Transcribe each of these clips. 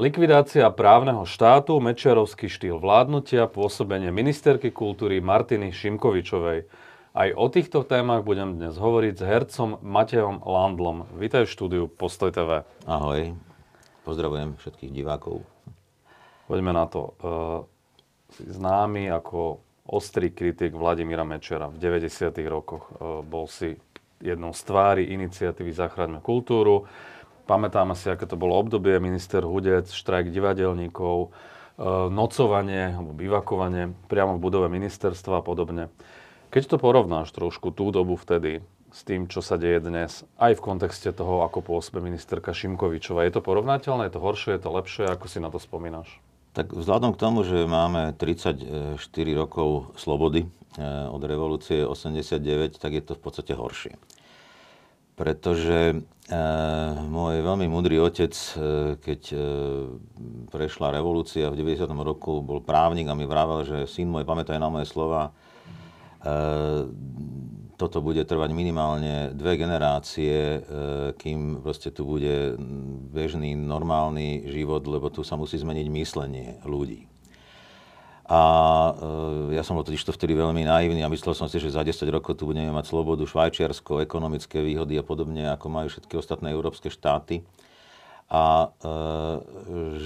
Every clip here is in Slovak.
Likvidácia právneho štátu, mečiarovský štýl vládnutia, pôsobenie ministerky kultúry Martiny Šimkovičovej. Aj o týchto témach budem dnes hovoriť s hercom Matejom Landlom. Vítaj v štúdiu Postoj TV. Ahoj, pozdravujem všetkých divákov. Poďme na to. Si známy ako ostrý kritik Vladimíra Mečera. V 90. rokoch uh, bol si jednou z tvári iniciatívy Zachráňme kultúru. Pamätáme si, aké to bolo obdobie, minister Hudec, štrajk divadelníkov, e, nocovanie alebo bivakovanie priamo v budove ministerstva a podobne. Keď to porovnáš trošku tú dobu vtedy s tým, čo sa deje dnes, aj v kontexte toho, ako pôsobe ministerka Šimkovičová, je to porovnateľné, je to horšie, je to lepšie, ako si na to spomínaš? Tak vzhľadom k tomu, že máme 34 rokov slobody e, od revolúcie 89, tak je to v podstate horšie pretože e, môj veľmi múdry otec, e, keď e, prešla revolúcia v 90. roku, bol právnik a mi vravel, že syn môj, pamätaj na moje slova, toto bude trvať minimálne dve generácie, kým proste tu bude bežný, normálny život, lebo tu sa musí zmeniť myslenie ľudí. A e, ja som bol totiž to vtedy veľmi naivný a myslel som si, že za 10 rokov tu budeme mať slobodu, Švajčiarsko, ekonomické výhody a podobne, ako majú všetky ostatné európske štáty. A e,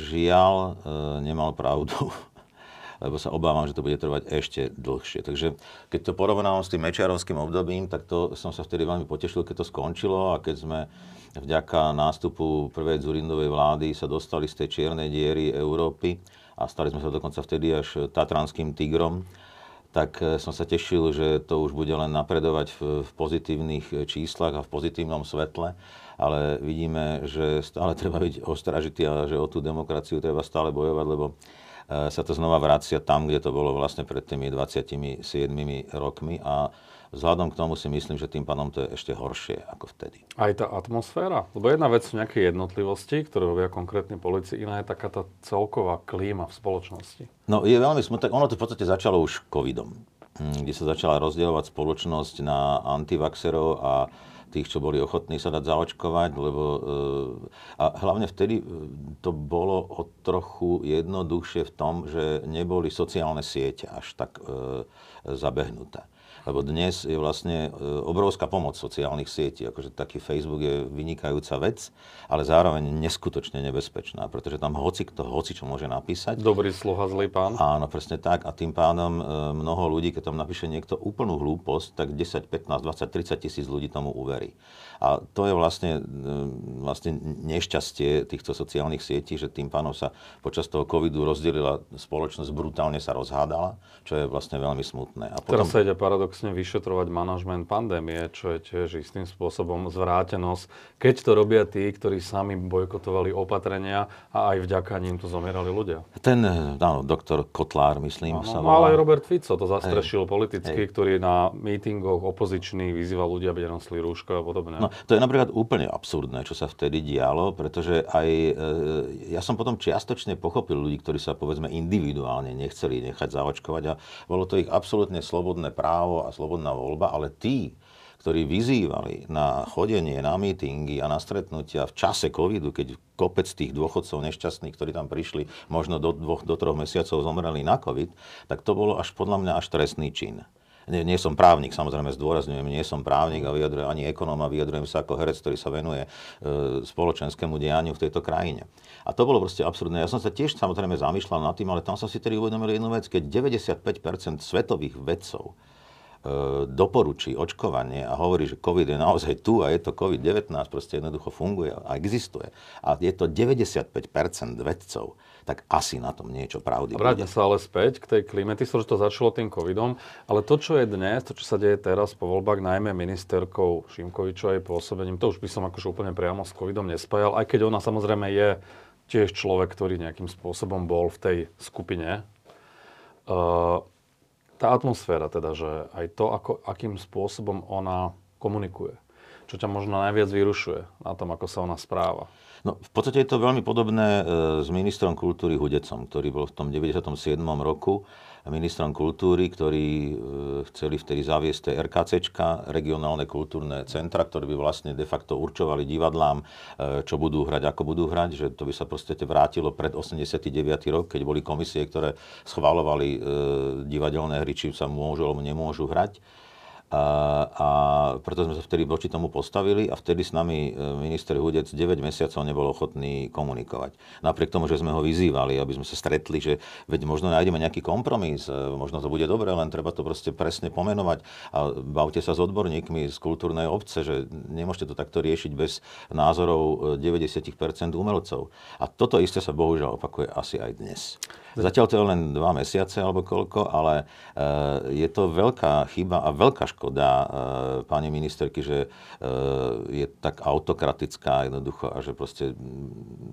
žiaľ, e, nemal pravdu, lebo sa obávam, že to bude trvať ešte dlhšie. Takže keď to porovnám s tým mečiarovským obdobím, tak to som sa vtedy veľmi potešil, keď to skončilo a keď sme vďaka nástupu prvej Zurindovej vlády sa dostali z tej čiernej diery Európy, a stali sme sa dokonca vtedy až tatranským tigrom, tak eh, som sa tešil, že to už bude len napredovať v, v pozitívnych číslach a v pozitívnom svetle, ale vidíme, že stále treba byť ostražitý a že o tú demokraciu treba stále bojovať, lebo eh, sa to znova vracia tam, kde to bolo vlastne pred tými 27 rokmi a Vzhľadom k tomu si myslím, že tým pádom to je ešte horšie ako vtedy. Aj tá atmosféra? Lebo jedna vec sú nejaké jednotlivosti, ktoré robia konkrétne policii, iná je taká tá celková klíma v spoločnosti. No je veľmi smutné. Ono to v podstate začalo už covidom, hm, kde sa začala rozdielovať spoločnosť na antivaxerov a tých, čo boli ochotní sa dať zaočkovať, lebo eh, a hlavne vtedy eh, to bolo o trochu jednoduchšie v tom, že neboli sociálne siete až tak e, zabehnuté lebo dnes je vlastne e, obrovská pomoc sociálnych sietí. Akože taký Facebook je vynikajúca vec, ale zároveň neskutočne nebezpečná, pretože tam hoci kto, hoci čo môže napísať. Dobrý sluha, zlý pán. Áno, presne tak. A tým pádom e, mnoho ľudí, keď tam napíše niekto úplnú hlúposť, tak 10, 15, 20, 30 tisíc ľudí tomu uverí. A to je vlastne, e, vlastne nešťastie týchto sociálnych sietí, že tým pádom sa počas toho covidu rozdelila spoločnosť, brutálne sa rozhádala, čo je vlastne veľmi smutné. A potom... Teraz sa ide paradox paradoxne vyšetrovať manažment pandémie, čo je tiež istým spôsobom zvrátenosť, keď to robia tí, ktorí sami bojkotovali opatrenia a aj vďaka ním to zomierali ľudia. Ten, áno, doktor Kotlár, myslím, áno, sa volá. ale aj Robert Fico to zastrešil hej, politicky, hej. ktorý na mítingoch opozičných vyzýval ľudia, aby nosili rúško a podobne. No, to je napríklad úplne absurdné, čo sa vtedy dialo, pretože aj e, ja som potom čiastočne pochopil ľudí, ktorí sa povedzme individuálne nechceli nechať zaočkovať a bolo to ich absolútne slobodné právo a slobodná voľba, ale tí, ktorí vyzývali na chodenie, na mítingy a na stretnutia v čase covidu, keď kopec tých dôchodcov nešťastných, ktorí tam prišli, možno do dvoch, do troch mesiacov zomreli na covid, tak to bolo až podľa mňa až trestný čin. Nie, nie som právnik, samozrejme zdôrazňujem, nie som právnik a vyjadrujem ani ekonóm a vyjadrujem sa ako herec, ktorý sa venuje e, spoločenskému dianiu v tejto krajine. A to bolo proste absurdné. Ja som sa tiež samozrejme zamýšľal nad tým, ale tam som si tedy uvedomil jednu vec, keď 95% svetových vedcov doporučí očkovanie a hovorí, že COVID je naozaj tu a je to COVID-19, proste jednoducho funguje a existuje. A je to 95% vedcov, tak asi na tom niečo pravdy Vráťme sa ale späť k tej klíme. Ty že to začalo tým covidom, ale to, čo je dnes, to, čo sa deje teraz po voľbách, najmä ministerkou Šimkovičovej pôsobením, to už by som akože úplne priamo s covidom nespájal, aj keď ona samozrejme je tiež človek, ktorý nejakým spôsobom bol v tej skupine. Uh, tá atmosféra teda, že aj to, ako, akým spôsobom ona komunikuje. čo ťa možno najviac vyrušuje na tom, ako sa ona správa? No, v podstate je to veľmi podobné e, s ministrom kultúry Hudecom, ktorý bol v tom 97. roku ministrom kultúry, ktorí e, chceli vtedy zaviesť tie RKCčka, regionálne kultúrne centra, ktoré by vlastne de facto určovali divadlám, e, čo budú hrať, ako budú hrať, že to by sa proste vrátilo pred 89. rok, keď boli komisie, ktoré schválovali divadelné hry, či sa môžu alebo nemôžu hrať. A, preto sme sa vtedy voči tomu postavili a vtedy s nami e, minister Hudec 9 mesiacov nebol ochotný komunikovať. Napriek tomu, že sme ho vyzývali, aby sme sa stretli, že veď možno nájdeme nejaký kompromis, e, možno to bude dobre, len treba to proste presne pomenovať a bavte sa s odborníkmi z kultúrnej obce, že nemôžete to takto riešiť bez názorov 90% e, umelcov. A toto isté sa bohužiaľ opakuje asi aj dnes. Zatiaľ to je len dva mesiace alebo koľko, ale je to veľká chyba a veľká škoda pani ministerky, že e, je tak autokratická jednoducho a že proste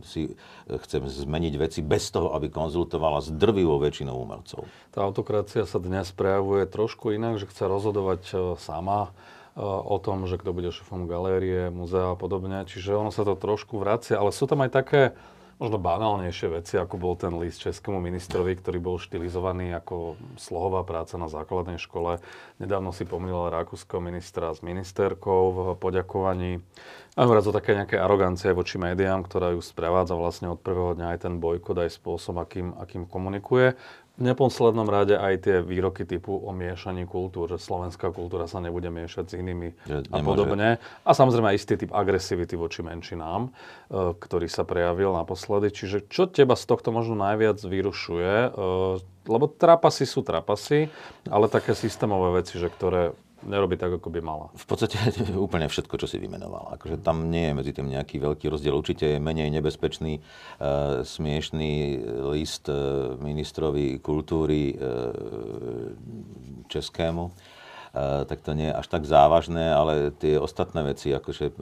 si chce zmeniť veci bez toho, aby konzultovala s drvivou väčšinou umelcov. Tá autokracia sa dnes prejavuje trošku inak, že chce rozhodovať e, sama o tom, že kto bude šefom galérie, múzea a podobne. Čiže ono sa to trošku vracia, ale sú tam aj také možno banálnejšie veci, ako bol ten list českému ministrovi, ktorý bol štilizovaný ako slohová práca na základnej škole. Nedávno si pomýlil rakúskeho ministra s ministerkou v poďakovaní. A hovorí to také nejaké arogancie voči médiám, ktorá ju sprevádza vlastne od prvého dňa aj ten bojkot, aj spôsob, akým, akým komunikuje. V neposlednom rade aj tie výroky typu o miešaní kultúr, že slovenská kultúra sa nebude miešať s inými že a podobne. A samozrejme aj istý typ agresivity voči menšinám, e, ktorý sa prejavil naposledy. Čiže čo teba z tohto možno najviac vyrušuje? E, lebo trapasy sú trapasy, ale také systémové veci, že ktoré nerobí tak, ako by mala. V podstate úplne všetko, čo si vymenoval. Akože tam nie je medzi tým nejaký veľký rozdiel. Určite je menej nebezpečný, uh, smiešný list uh, ministrovi kultúry uh, českému. Uh, tak to nie je až tak závažné, ale tie ostatné veci, akože uh,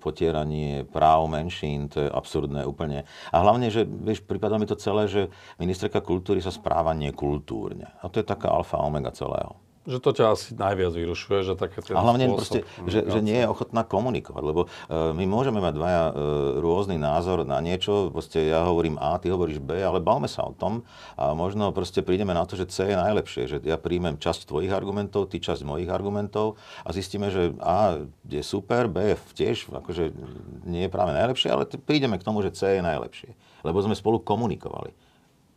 potieranie práv menšín, to je absurdné úplne. A hlavne, že vieš, prípada mi to celé, že ministerka kultúry sa správa nekultúrne. A to je taká alfa omega celého. Že to ťa asi najviac vyrušuje, že také ten A hlavne proste, že, že nie je ochotná komunikovať, lebo uh, my môžeme mať dvaja uh, rôzny názor na niečo, proste ja hovorím A, ty hovoríš B, ale bavme sa o tom a možno proste prídeme na to, že C je najlepšie, že ja príjmem časť tvojich argumentov, ty časť mojich argumentov a zistíme, že A je super, B je tiež akože nie je práve najlepšie, ale prídeme k tomu, že C je najlepšie, lebo sme spolu komunikovali.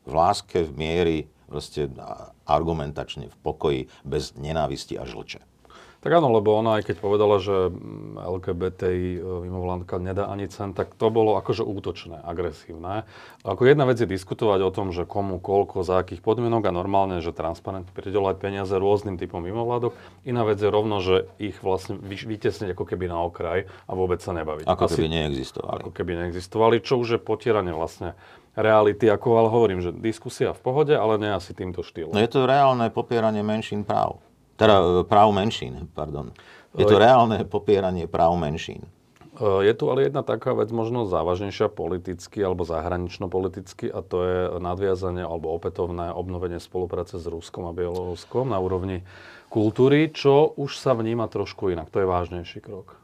V láske, v miery, proste argumentačne v pokoji, bez nenávisti a žlče. Tak áno, lebo ona aj keď povedala, že LGBTI e, mimovládka nedá ani cen, tak to bolo akože útočné, agresívne. Ako jedna vec je diskutovať o tom, že komu, koľko, za akých podmienok a normálne, že transparentne pridelovať peniaze rôznym typom mimovládok. Iná vec je rovno, že ich vlastne vytesniť ako keby na okraj a vôbec sa nebaviť. Ako Asi, keby neexistovali. Ako keby neexistovali, čo už je potieranie vlastne reality, ako ale hovorím, že diskusia v pohode, ale nie asi týmto štýlom. No je to reálne popieranie menšín práv. Teda e, práv menšín, pardon. Je to reálne popieranie práv menšín. E, je tu ale jedna taká vec, možno závažnejšia politicky alebo zahranično-politicky a to je nadviazanie alebo opätovné obnovenie spolupráce s Ruskom a Bieloruskom na úrovni kultúry, čo už sa vníma trošku inak. To je vážnejší krok.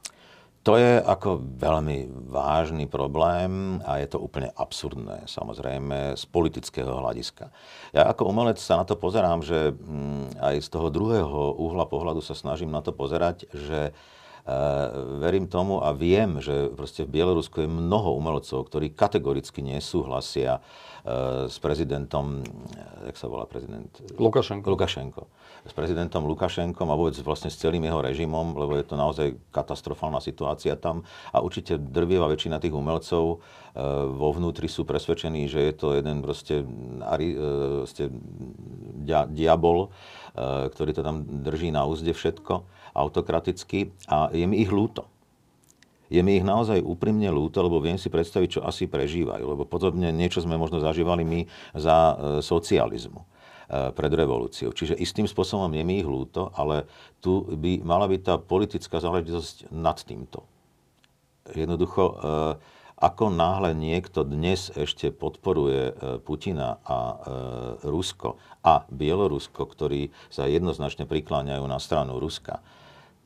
To je ako veľmi vážny problém a je to úplne absurdné, samozrejme, z politického hľadiska. Ja ako umelec sa na to pozerám, že mm, aj z toho druhého uhla pohľadu sa snažím na to pozerať, že verím tomu a viem, že proste v Bielorusku je mnoho umelcov, ktorí kategoricky nesúhlasia e, s prezidentom, jak sa volá prezident? Lukašenko. Lukašenko s prezidentom Lukašenkom a vôbec vlastne s celým jeho režimom, lebo je to naozaj katastrofálna situácia tam. A určite drvivá väčšina tých umelcov vo vnútri sú presvedčení, že je to jeden proste, proste dia, diabol, ktorý to tam drží na úzde všetko, autokraticky. A je mi ich ľúto. Je mi ich naozaj úprimne ľúto, lebo viem si predstaviť, čo asi prežívajú. Lebo podobne niečo sme možno zažívali my za socializmu Eh, pred revolúciou. Čiže istým spôsobom je mi ich ľúto, ale tu by mala byť tá politická záležitosť nad týmto. Jednoducho, eh, ako náhle niekto dnes ešte podporuje Putina a Rusko a Bielorusko, ktorí sa jednoznačne prikláňajú na stranu Ruska,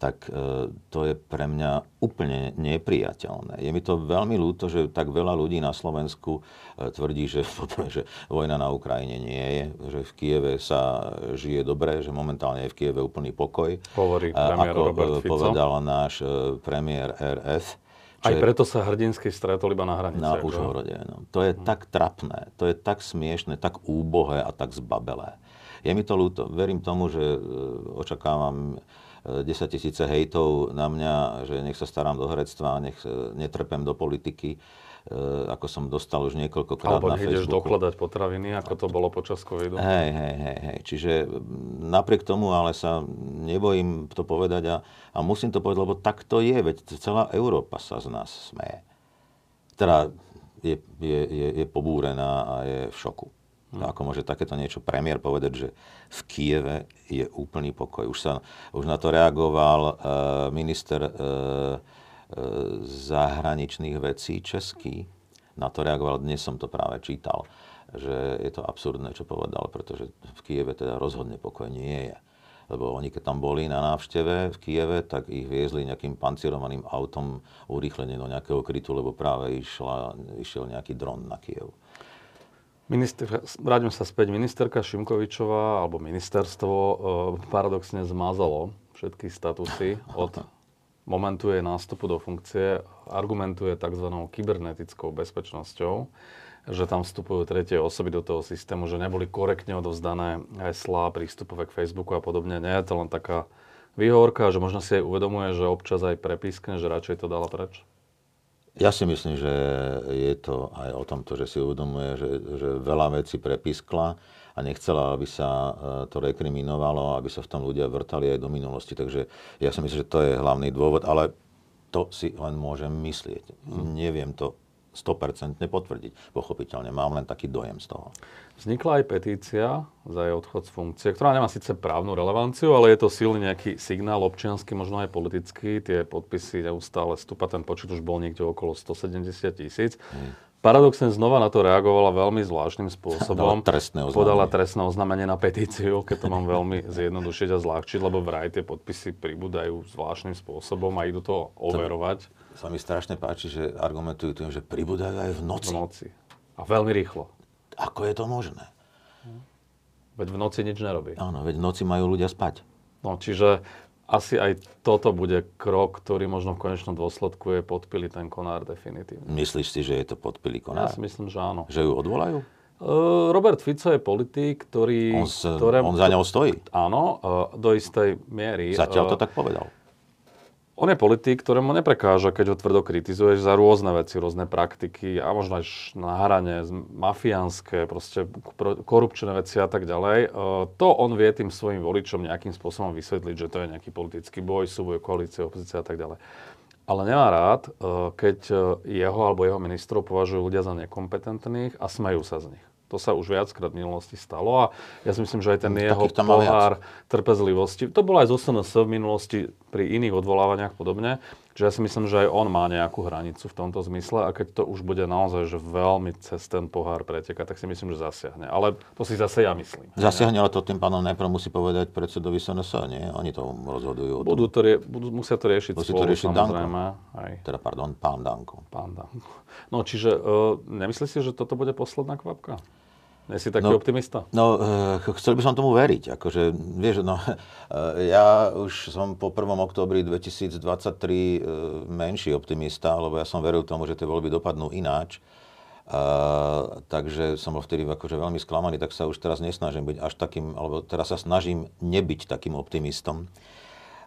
tak e, to je pre mňa úplne nepriateľné. Je mi to veľmi ľúto, že tak veľa ľudí na Slovensku e, tvrdí, že, že vojna na Ukrajine nie je, že v Kieve sa žije dobre, že momentálne je v Kieve úplný pokoj. Hovorí premiér Ako Robert Fico. povedal náš premiér RF. Aj preto sa hrdinsky stretol iba na hranici. Na Užhorode. No. To je hmm. tak trapné, to je tak smiešne, tak úbohé a tak zbabelé. Je mi to ľúto. Verím tomu, že očakávam 10 tisíce hejtov na mňa, že nech sa starám do herectva, nech e, netrpem do politiky, e, ako som dostal už niekoľkokrát Alebo na Facebooku. ideš dokladať potraviny, ako to bolo počas covidu. Hej, hej, hej, hej. Čiže napriek tomu ale sa nebojím to povedať a, a musím to povedať, lebo tak to je, veď celá Európa sa z nás smeje. Teda je, je, je, je pobúrená a je v šoku. No, ako môže takéto niečo premiér povedať, že v Kieve je úplný pokoj. Už, sa, už na to reagoval uh, minister uh, uh, zahraničných vecí český. Na to reagoval, dnes som to práve čítal, že je to absurdné, čo povedal, pretože v Kieve teda rozhodne pokoj nie je. Lebo oni, keď tam boli na návšteve v Kieve, tak ich viezli nejakým pancirovaným autom urýchlene do nejakého krytu, lebo práve išla, išiel nejaký dron na Kiev. Minister, vrátim sa späť, ministerka Šimkovičová, alebo ministerstvo, e, paradoxne zmazalo všetky statusy od momentu jej nástupu do funkcie, argumentuje tzv. kybernetickou bezpečnosťou, že tam vstupujú tretie osoby do toho systému, že neboli korektne odovzdané heslá, prístupové k Facebooku a podobne. Nie je to len taká výhovorka, že možno si aj uvedomuje, že občas aj prepískne, že radšej to dala preč? Ja si myslím, že je to aj o tomto, že si uvedomuje, že, že veľa vecí prepískla a nechcela, aby sa e, to rekriminovalo, aby sa v tom ľudia vrtali aj do minulosti. Takže ja si myslím, že to je hlavný dôvod, ale to si len môžem myslieť. Hmm. Neviem to 100% potvrdiť. Pochopiteľne, mám len taký dojem z toho. Vznikla aj petícia za jej odchod z funkcie, ktorá nemá síce právnu relevanciu, ale je to silný nejaký signál občiansky, možno aj politický. Tie podpisy neustále stúpa, ten počet už bol niekde okolo 170 tisíc. Hmm. Paradoxne znova na to reagovala veľmi zvláštnym spôsobom. trestné Podala trestné oznámenie na petíciu, keď to mám veľmi zjednodušiť a zľahčiť, lebo vraj tie podpisy pribúdajú zvláštnym spôsobom a idú to overovať. To sa mi strašne páči, že argumentujú tým, že pribúdajú aj v noci. V noci. A veľmi rýchlo. Ako je to možné? Veď v noci nič nerobí. Áno, veď v noci majú ľudia spať. No, čiže asi aj toto bude krok, ktorý možno v konečnom dôsledku je podpili ten konár definitívne. Myslíš si, že je to podpili konár? Ja si myslím, že áno. Že ju odvolajú? Robert Fico je politik, ktorý... On, z, ktoré, on za ňou stojí? Áno, do istej miery. Zatiaľ to tak povedal. On je politik, ktorému neprekáža, keď ho tvrdo kritizuješ za rôzne veci, rôzne praktiky a možno aj na hrane, mafiánske, proste korupčné veci a tak ďalej. E, to on vie tým svojim voličom nejakým spôsobom vysvetliť, že to je nejaký politický boj, súboj koalície, opozície a tak ďalej. Ale nemá rád, e, keď jeho alebo jeho ministrov považujú ľudia za nekompetentných a smejú sa z nich. To sa už viackrát v minulosti stalo a ja si myslím, že aj ten jeho pohár trpezlivosti, to bolo aj z SNS v minulosti pri iných odvolávaniach podobne, že ja si myslím, že aj on má nejakú hranicu v tomto zmysle a keď to už bude naozaj že veľmi cez ten pohár preteka, tak si myslím, že zasiahne. Ale to si zase ja myslím. Zasiahne, ale to tým pánom najprv musí povedať predsedovi SNS, nie? Oni to rozhodujú. Budú to rie- budú, musia to riešiť musí spolu, to riešiť samozrejme. Aj. Teda, pardon, pán Danko. Pán Danko. No, čiže uh, nemyslíš si, že toto bude posledná kvapka? Nie si taký no, optimista? No, uh, chcel by som tomu veriť. Akože, vieš, no, uh, ja už som po 1. oktobri 2023 uh, menší optimista, lebo ja som veril tomu, že tie voľby dopadnú ináč. Uh, takže som bol vtedy akože veľmi sklamaný, tak sa už teraz nesnažím byť až takým, alebo teraz sa snažím nebyť takým optimistom.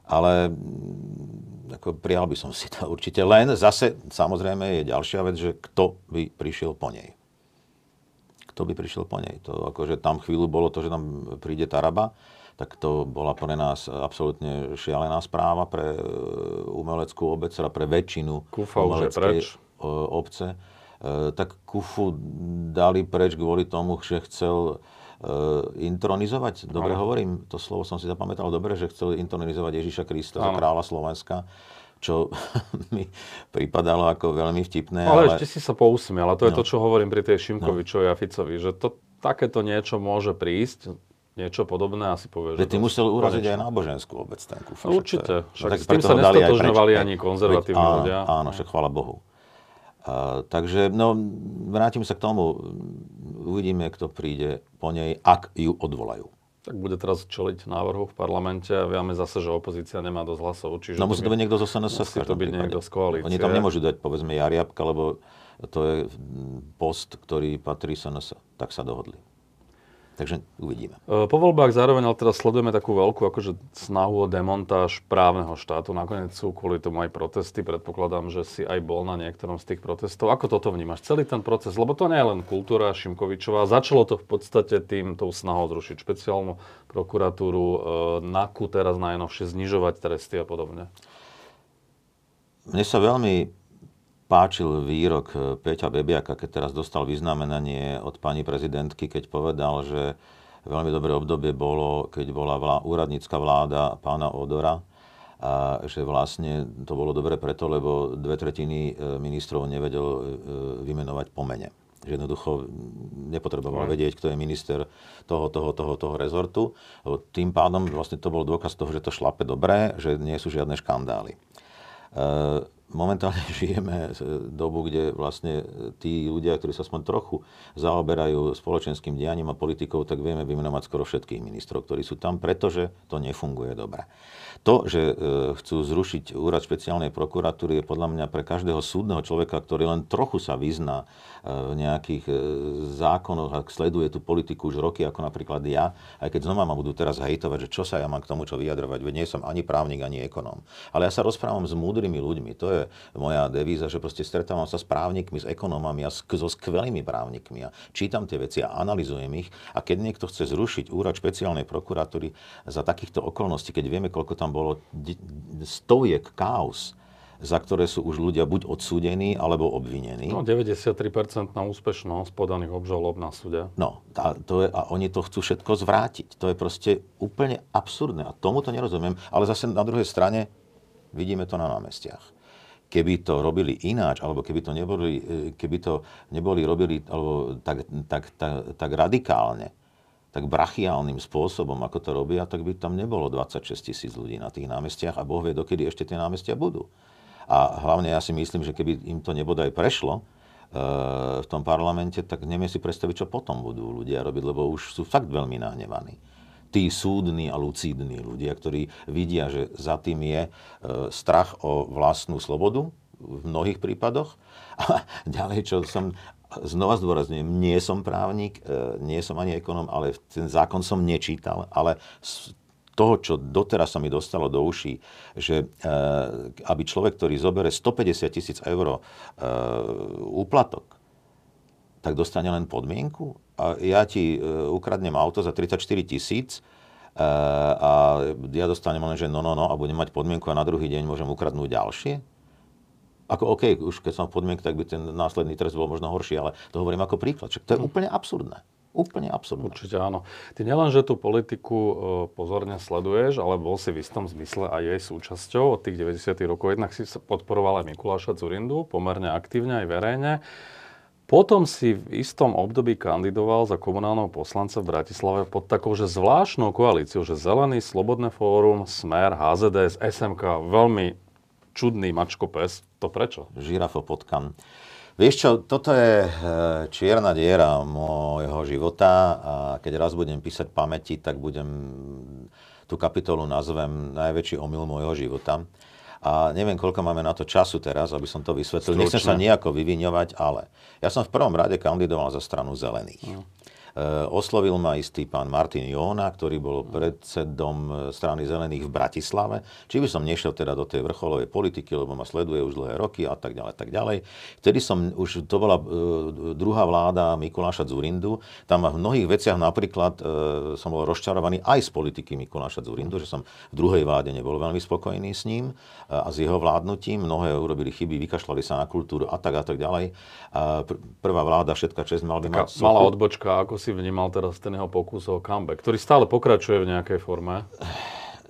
Ale mm, ako prijal by som si to určite. Len zase, samozrejme, je ďalšia vec, že kto by prišiel po nej kto by prišiel po nej. To, akože tam chvíľu bolo to, že tam príde Taraba, tak to bola pre nás absolútne šialená správa pre e, umeleckú obec, teda pre väčšinu Kufa umeleckej preč. obce. E, tak Kufu dali preč kvôli tomu, že chcel e, intronizovať, dobre ano. hovorím, to slovo som si zapamätal dobre, že chcel intronizovať Ježíša Krista za kráľa Slovenska čo mi pripadalo ako veľmi vtipné. Ale, ale... ešte si sa pousmiel, a to je no. to, čo hovorím pri tej Šimkovičovi no. a Ficovi, že to, takéto niečo môže prísť, niečo podobné asi povie, že... Ty musel uraziť aj náboženskú obec, ten kufr. Určite, však, však s tým sa nestotožňovali ani konzervatívni áno, ľudia. Áno, však chvála Bohu. Uh, takže, no, vrátim sa k tomu. Uvidíme, kto príde po nej, ak ju odvolajú. Tak bude teraz čeliť návrhu v parlamente a vieme zase, že opozícia nemá dosť hlasov. Čiže no musí to byť niekto zo SNS. Musí to byť niekto z koalície. Oni tam nemôžu dať, povedzme, Jariabka, lebo to je post, ktorý patrí SNS. Tak sa dohodli. Takže uvidíme. E, po voľbách zároveň ale teraz sledujeme takú veľkú akože snahu o demontáž právneho štátu. Nakoniec sú kvôli tomu aj protesty. Predpokladám, že si aj bol na niektorom z tých protestov. Ako toto vnímaš? Celý ten proces? Lebo to nie je len kultúra Šimkovičová. Začalo to v podstate tým, tou snahou zrušiť špeciálnu prokuratúru, e, NAKU teraz najnovšie znižovať tresty a podobne. Mne sa veľmi páčil výrok eh, Peťa Bebiaka, keď teraz dostal vyznamenanie od pani prezidentky, keď povedal, že veľmi dobré obdobie bolo, keď bola vlá, úradnícka vláda pána Odora, a že vlastne to bolo dobre preto, lebo dve tretiny eh, ministrov nevedel eh, vymenovať po mene. Že jednoducho nepotreboval vedieť, kto je minister toho, toho, toho, toho rezortu. Lebo tým pádom vlastne to bol dôkaz toho, že to šlape dobre, že nie sú žiadne škandály momentálne žijeme dobu, kde vlastne tí ľudia, ktorí sa aspoň trochu zaoberajú spoločenským dianím a politikou, tak vieme vymenovať skoro všetkých ministrov, ktorí sú tam, pretože to nefunguje dobre. To, že e, chcú zrušiť úrad špeciálnej prokuratúry, je podľa mňa pre každého súdneho človeka, ktorý len trochu sa vyzná e, v nejakých e, zákonoch a sleduje tú politiku už roky, ako napríklad ja, aj keď znova ma budú teraz hejtovať, že čo sa ja mám k tomu čo vyjadrovať, veď nie som ani právnik, ani ekonóm. Ale ja sa rozprávam s múdrymi ľuďmi. To je moja devíza, že proste stretávam sa s právnikmi, s ekonómami a so skvelými právnikmi a čítam tie veci a analizujem ich. A keď niekto chce zrušiť úrad špeciálnej prokuratúry za takýchto okolností, keď vieme, koľko tam bolo stoviek kaos, za ktoré sú už ľudia buď odsúdení, alebo obvinení. No, 93% na úspešnosť podaných obžalob na súde. No, a, to je, a oni to chcú všetko zvrátiť. To je proste úplne absurdné. A tomu to nerozumiem. Ale zase na druhej strane vidíme to na námestiach. Keby to robili ináč, alebo keby to neboli, keby to neboli robili alebo tak, tak, tak, tak radikálne, tak brachiálnym spôsobom, ako to robia, tak by tam nebolo 26 tisíc ľudí na tých námestiach a Boh vie, dokedy ešte tie námestia budú. A hlavne ja si myslím, že keby im to nebodaj prešlo, e, v tom parlamente, tak neviem si predstaviť, čo potom budú ľudia robiť, lebo už sú fakt veľmi nahnevaní. Tí súdni a lucídni ľudia, ktorí vidia, že za tým je e, strach o vlastnú slobodu v mnohých prípadoch. A ďalej, čo som znova zdôrazňujem, nie som právnik, e, nie som ani ekonom, ale ten zákon som nečítal, ale toho, čo doteraz sa mi dostalo do uší, že e, aby človek, ktorý zobere 150 tisíc eur úplatok, tak dostane len podmienku. A ja ti ukradnem auto za 34 tisíc a ja dostanem len, že no, no, no a budem mať podmienku a na druhý deň môžem ukradnúť ďalšie ako OK, už keď som v podmienke, tak by ten následný trest bol možno horší, ale to hovorím ako príklad. Čak to je hm. úplne absurdné. Úplne absurdné. Určite áno. Ty nielen, že tú politiku e, pozorne sleduješ, ale bol si v istom zmysle aj jej súčasťou od tých 90. rokov. Jednak si podporoval aj Mikuláša Zurindu, pomerne aktívne aj verejne. Potom si v istom období kandidoval za komunálneho poslanca v Bratislave pod takou, že zvláštnou koalíciou, že Zelený, Slobodné fórum, Smer, HZDS, SMK, veľmi čudný mačko pes. To prečo? Žirafo potkan. Vieš čo, toto je e, čierna diera môjho života a keď raz budem písať pamäti, tak budem tú kapitolu nazvem najväčší omyl môjho života. A neviem, koľko máme na to času teraz, aby som to vysvetlil. Nechcem sa nejako vyviňovať, ale ja som v prvom rade kandidoval za stranu zelených. Mm. Eh, oslovil ma istý pán Martin Jóna, ktorý bol predsedom eh, strany zelených v Bratislave. Či by som nešiel teda do tej vrcholovej politiky, lebo ma sleduje už dlhé roky a tak ďalej, tak ďalej. Vtedy som už, to bola eh, druhá vláda Mikuláša Zurindu. Tam v mnohých veciach napríklad som bol rozčarovaný aj z politiky Mikuláša Zurindu, že som v druhej vláde nebol veľmi spokojný s ním a s jeho vládnutím. Mnohé urobili chyby, vykašľali sa na kultúru a tak a tak ďalej. Prvá vláda, všetka čest mal by mať... Malá odbočka, ako si vnímal teraz ten jeho pokus o comeback, ktorý stále pokračuje v nejakej forme?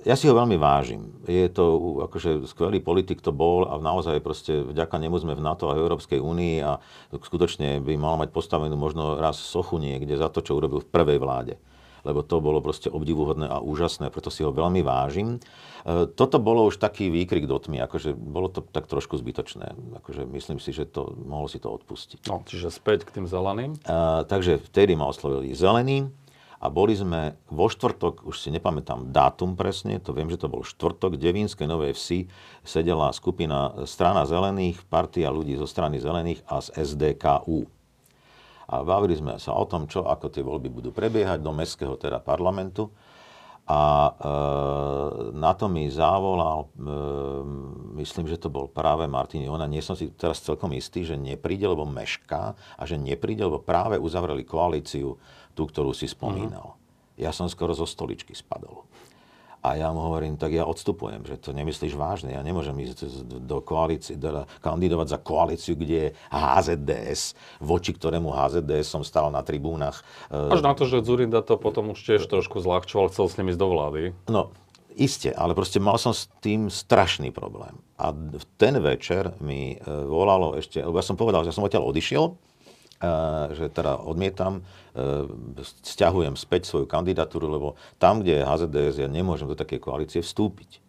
Ja si ho veľmi vážim. Je to akože skvelý politik to bol a naozaj proste vďaka nemu sme v NATO a Európskej únii a skutočne by mal mať postavenú možno raz sochu niekde za to, čo urobil v prvej vláde. Lebo to bolo proste obdivuhodné a úžasné, preto si ho veľmi vážim. E, toto bolo už taký výkrik do tmy, akože bolo to tak trošku zbytočné. Akože myslím si, že to, mohol si to odpustiť. No, čiže späť k tým zeleným? Uh, takže vtedy ma oslovili zelení a boli sme vo štvrtok, už si nepamätám dátum presne, to viem, že to bol štvrtok, v Devínskej Novej Vsi sedela skupina strana zelených, partia ľudí zo strany zelených a z SDKU. A bavili sme sa o tom, čo, ako tie voľby budú prebiehať do mestského teda parlamentu. A e, na to mi zavolal, e, myslím, že to bol práve Martin Jona, nie som si teraz celkom istý, že nepríde, lebo mešká a že nepríde, lebo práve uzavreli koalíciu, tú, ktorú si spomínal. Uh-huh. Ja som skoro zo stoličky spadol. A ja mu hovorím, tak ja odstupujem, že to nemyslíš vážne. Ja nemôžem ísť do koalície, do, kandidovať za koalíciu, kde je HZDS, voči ktorému HZDS som stál na tribúnach. Až na to, že Zurinda to potom už tiež trošku zľahčoval, chcel s nimi ísť do vlády. No, Isté, ale proste mal som s tým strašný problém. A v ten večer mi e, volalo ešte, ja som povedal, že som odtiaľ odišiel, že teda odmietam, e, stiahujem späť svoju kandidatúru, lebo tam, kde je HZDS, ja nemôžem do takej koalície vstúpiť.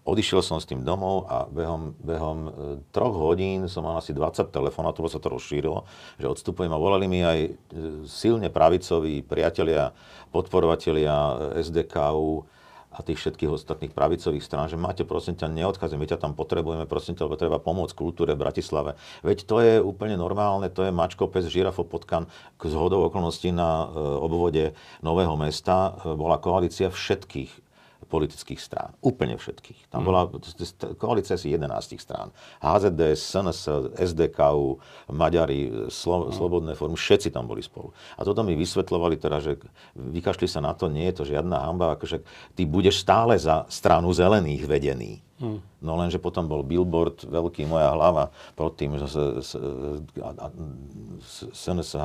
Odišiel som s tým domov a behom, behom e, troch hodín som mal asi 20 telefónov, to sa to rozšírilo, že odstupujem a volali mi aj e, silne pravicoví priatelia, podporovatelia SDKU, a tých všetkých ostatných pravicových strán, že máte, prosím ťa, neodchádzaj, my ťa tam potrebujeme, prosím ťa, lebo treba pomôcť kultúre v Bratislave. Veď to je úplne normálne, to je mačko, pes, žirafo, potkan. K zhodou okolností na e, obvode Nového mesta e, bola koalícia všetkých politických strán. Úplne všetkých. Tam mhm. bola koalícia asi 11 strán. HZDS, SNS, SDKU, Maďari, Slo, mhm. Slobodné fórum, všetci tam boli spolu. A toto mi vysvetľovali teda, že vykašli sa na to, nie je to žiadna hamba, akože ty budeš stále za stranu zelených vedený. Hmm. No lenže potom bol billboard, veľký moja hlava pod tým, že SNS,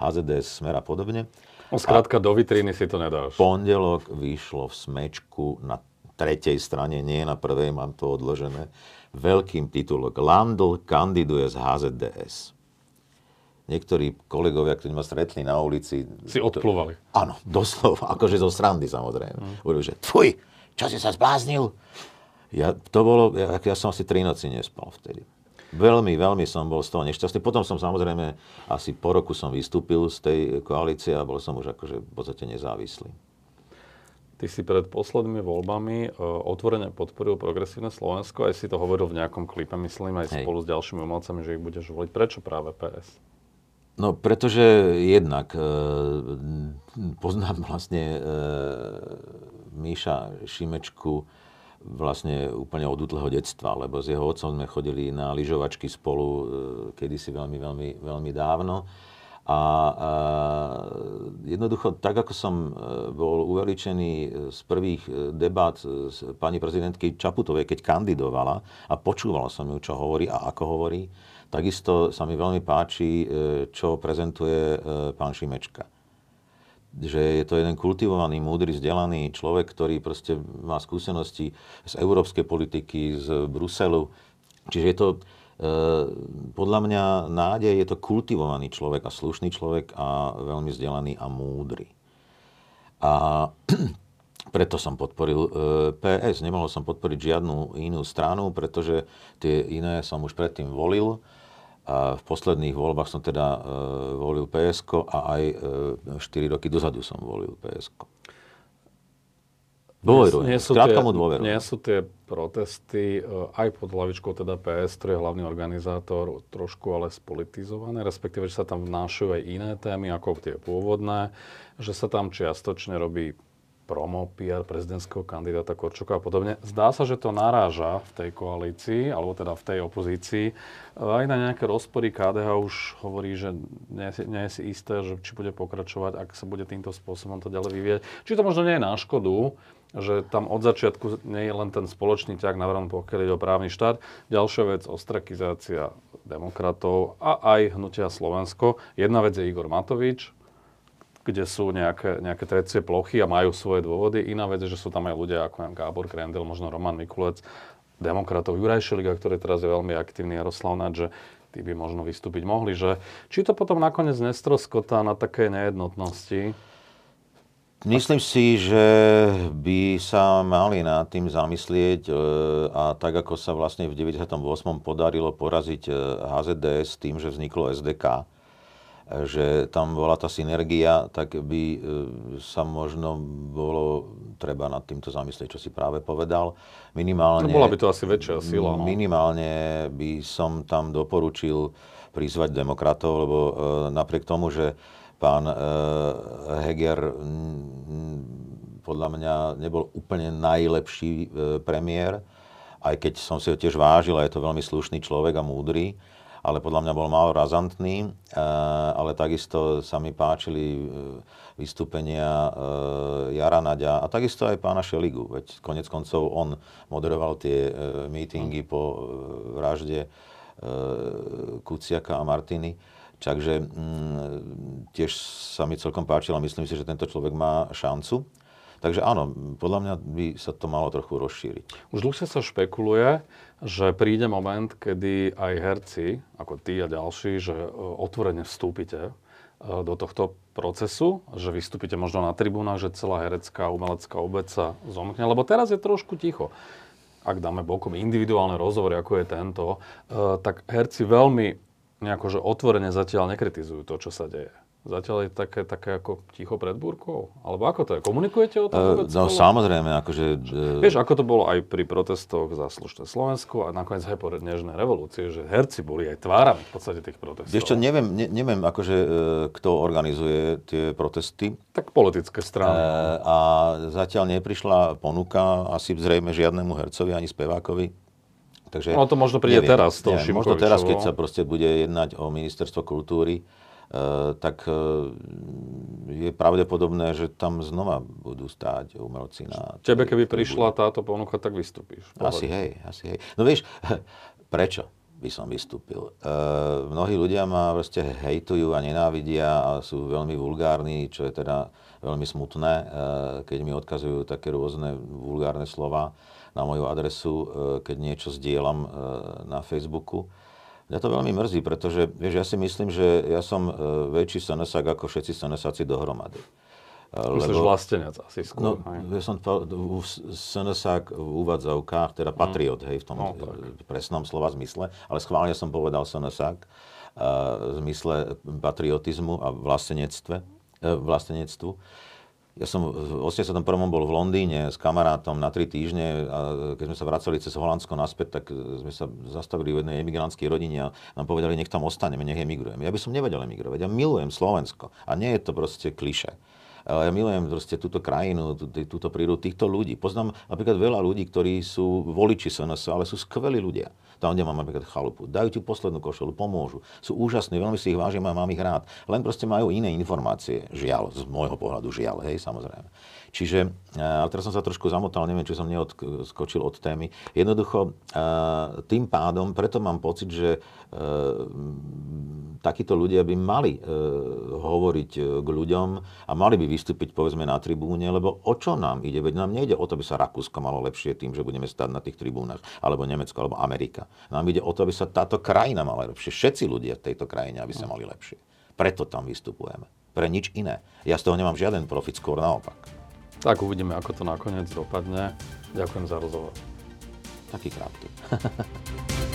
HZDS, Smer a podobne. No skrátka, do vitríny si to nedáš. Pondelok vyšlo v smečku na tretej strane, nie na prvej, mám to odložené, veľkým titulok. Landl kandiduje z HZDS. Niektorí kolegovia, ktorí ma stretli na ulici... Si odplúvali. áno, doslova, akože zo srandy samozrejme. Mm. Že tfuj, čo si sa zbláznil? Ja, to bolo, ja, ja som asi tri noci nespal vtedy. Veľmi, veľmi som bol z toho nešťastný. Potom som samozrejme, asi po roku som vystúpil z tej koalície a bol som už akože v podstate nezávislý. Ty si pred poslednými voľbami uh, otvorene podporil progresívne Slovensko, aj si to hovoril v nejakom klipe, myslím, aj Hej. spolu s ďalšími umelcami, že ich budeš voliť. Prečo práve PS? No, pretože jednak e, poznám vlastne e, Míša Šimečku, vlastne úplne od útleho detstva, lebo s jeho otcom sme chodili na lyžovačky spolu e, kedysi veľmi, veľmi, veľmi dávno. A, a jednoducho, tak ako som e, bol uveličený z prvých e, debát s pani prezidentky Čaputovej, keď kandidovala a počúval som ju, čo hovorí a ako hovorí, takisto sa mi veľmi páči, čo prezentuje pán Šimečka že je to jeden kultivovaný, múdry, vzdelaný človek, ktorý proste má skúsenosti z európskej politiky, z Bruselu. Čiže je to e, podľa mňa nádej, je to kultivovaný človek a slušný človek a veľmi vzdelaný a múdry. A preto som podporil e, PS. Nemohol som podporiť žiadnu inú stranu, pretože tie iné som už predtým volil a v posledných voľbách som teda e, volil PSK a aj e, 4 roky dozadu som volil PSK. Dôverujem. Nie sú, tie, dôverujem. nie sú tie protesty e, aj pod hlavičkou teda PS, ktorý je hlavný organizátor, trošku ale spolitizované, respektíve, že sa tam vnášajú aj iné témy ako tie pôvodné, že sa tam čiastočne robí promo, PR prezidentského kandidáta Korčoka a podobne. Zdá sa, že to naráža v tej koalícii, alebo teda v tej opozícii. Aj na nejaké rozpory KDH už hovorí, že nie, nie je si isté, že či bude pokračovať, ak sa bude týmto spôsobom to ďalej vyvieť. Či to možno nie je na škodu, že tam od začiatku nie je len ten spoločný ťah navrhnúť, pokiaľ ide o právny štát. Ďalšia vec, ostrakizácia demokratov a aj hnutia Slovensko. Jedna vec je Igor Matovič, kde sú nejaké, nejaké trecie plochy a majú svoje dôvody. Iná vec je, že sú tam aj ľudia ako Gábor Krendel, možno Roman Mikulec, demokratov Juraj Šeliga, ktorý teraz je veľmi aktívny, Jaroslav Naď, že tí by možno vystúpiť mohli. Že, či to potom nakoniec nestroskotá na také nejednotnosti? Myslím si, že by sa mali nad tým zamyslieť e, a tak ako sa vlastne v 98. podarilo poraziť HZDS tým, že vzniklo SDK, že tam bola tá synergia, tak by e, sa možno bolo treba nad týmto zamyslieť, čo si práve povedal. Minimálne, no bola by to asi väčšia sila. No. Minimálne by som tam doporučil prizvať demokratov, lebo e, napriek tomu, že pán e, Heger podľa mňa nebol úplne najlepší premiér, aj keď som si ho tiež vážil a je to veľmi slušný človek a múdry, ale podľa mňa bol málo razantný, eh, ale takisto sa mi páčili eh, vystúpenia eh, Jara Naďa a takisto aj pána Šeligu, veď konec koncov on moderoval tie mítingy po vražde Kuciaka a Martiny. Takže mm, tiež sa mi celkom páčilo a myslím si, že tento človek má šancu. Takže áno, podľa mňa by sa to malo trochu rozšíriť. Už dlhšie sa špekuluje, že príde moment, kedy aj herci, ako ty a ďalší, že e, otvorene vstúpite e, do tohto procesu, že vystúpite možno na tribúnach, že celá herecká, umelecká obec sa zomkne, lebo teraz je trošku ticho. Ak dáme bokom individuálne rozhovory, ako je tento, e, tak herci veľmi nejako, že otvorene zatiaľ nekritizujú to, čo sa deje. Zatiaľ je také, také ako ticho pred búrkou? Alebo ako to je? Komunikujete o tom vôbec? Uh, no samozrejme, akože... Uh... Vieš, ako to bolo aj pri protestoch za slušné Slovensku a nakoniec aj po Nežnej revolúcie, že herci boli aj tvárami v podstate tých protestov. Vieš čo, neviem, ne, neviem akože, uh, kto organizuje tie protesty. Tak politické strany. Uh, a zatiaľ neprišla ponuka asi zrejme žiadnemu hercovi ani spevákovi. Takže, no to možno príde neviem, teraz. To neviem, možno teraz, keď sa proste bude jednať o ministerstvo kultúry, tak eh, je pravdepodobné, že tam znova budú stáť umelci na... Tebe, keby prišla táto ponuka, tak vystúpiš. Asi hej, asi hej. No vieš, prečo by som vystúpil? Uh, mnohí ľudia ma proste hejtujú a nenávidia a sú veľmi vulgárni, čo je teda veľmi smutné, keď mi odkazujú také rôzne vulgárne slova na moju adresu, keď niečo zdieľam na Facebooku. Mňa to veľmi mrzí, pretože vieš, ja si myslím, že ja som e, väčší senesák ako všetci senesáci dohromady. E, Myslíš lebo, vlastenec asi skôr. No, ja som senesák v úvadzovkách, teda mm. patriot, hej, v tom no, presnom slova zmysle, ale schválne som povedal senesák e, v zmysle patriotizmu a vlastenectve, vlastenectvu. Ja som v 81. bol v Londýne s kamarátom na tri týždne a keď sme sa vracali cez Holandsko naspäť, tak sme sa zastavili v jednej emigrantskej rodine a nám povedali, nech tam ostaneme, nech emigrujeme. Ja by som nevedel emigrovať. Ja milujem Slovensko a nie je to proste kliše. Ja milujem proste túto krajinu, túto prírodu, týchto ľudí. Poznám napríklad veľa ľudí, ktorí sú voliči SNS, ale sú skvelí ľudia. Tam, kde mám napríklad chalupu. Dajú ti poslednú košelu, pomôžu. Sú úžasní, veľmi si ich vážim a mám ich rád. Len proste majú iné informácie. Žiaľ, z môjho pohľadu žiaľ, hej, samozrejme. Čiže, ale teraz som sa trošku zamotal, neviem, či som neodskočil od témy. Jednoducho, tým pádom, preto mám pocit, že takíto ľudia by mali hovoriť k ľuďom a mali by vystúpiť, povedzme, na tribúne, lebo o čo nám ide? Veď nám nejde o to, aby sa Rakúsko malo lepšie tým, že budeme stať na tých tribúnach, alebo Nemecko, alebo Amerika. Nám ide o to, aby sa táto krajina mala lepšie. Všetci ľudia v tejto krajine, aby sa mali lepšie. Preto tam vystupujeme. Pre nič iné. Ja z toho nemám žiaden profit, skôr naopak. Tak uvidíme, ako to nakoniec dopadne. Ďakujem za rozhovor. Taký krátky.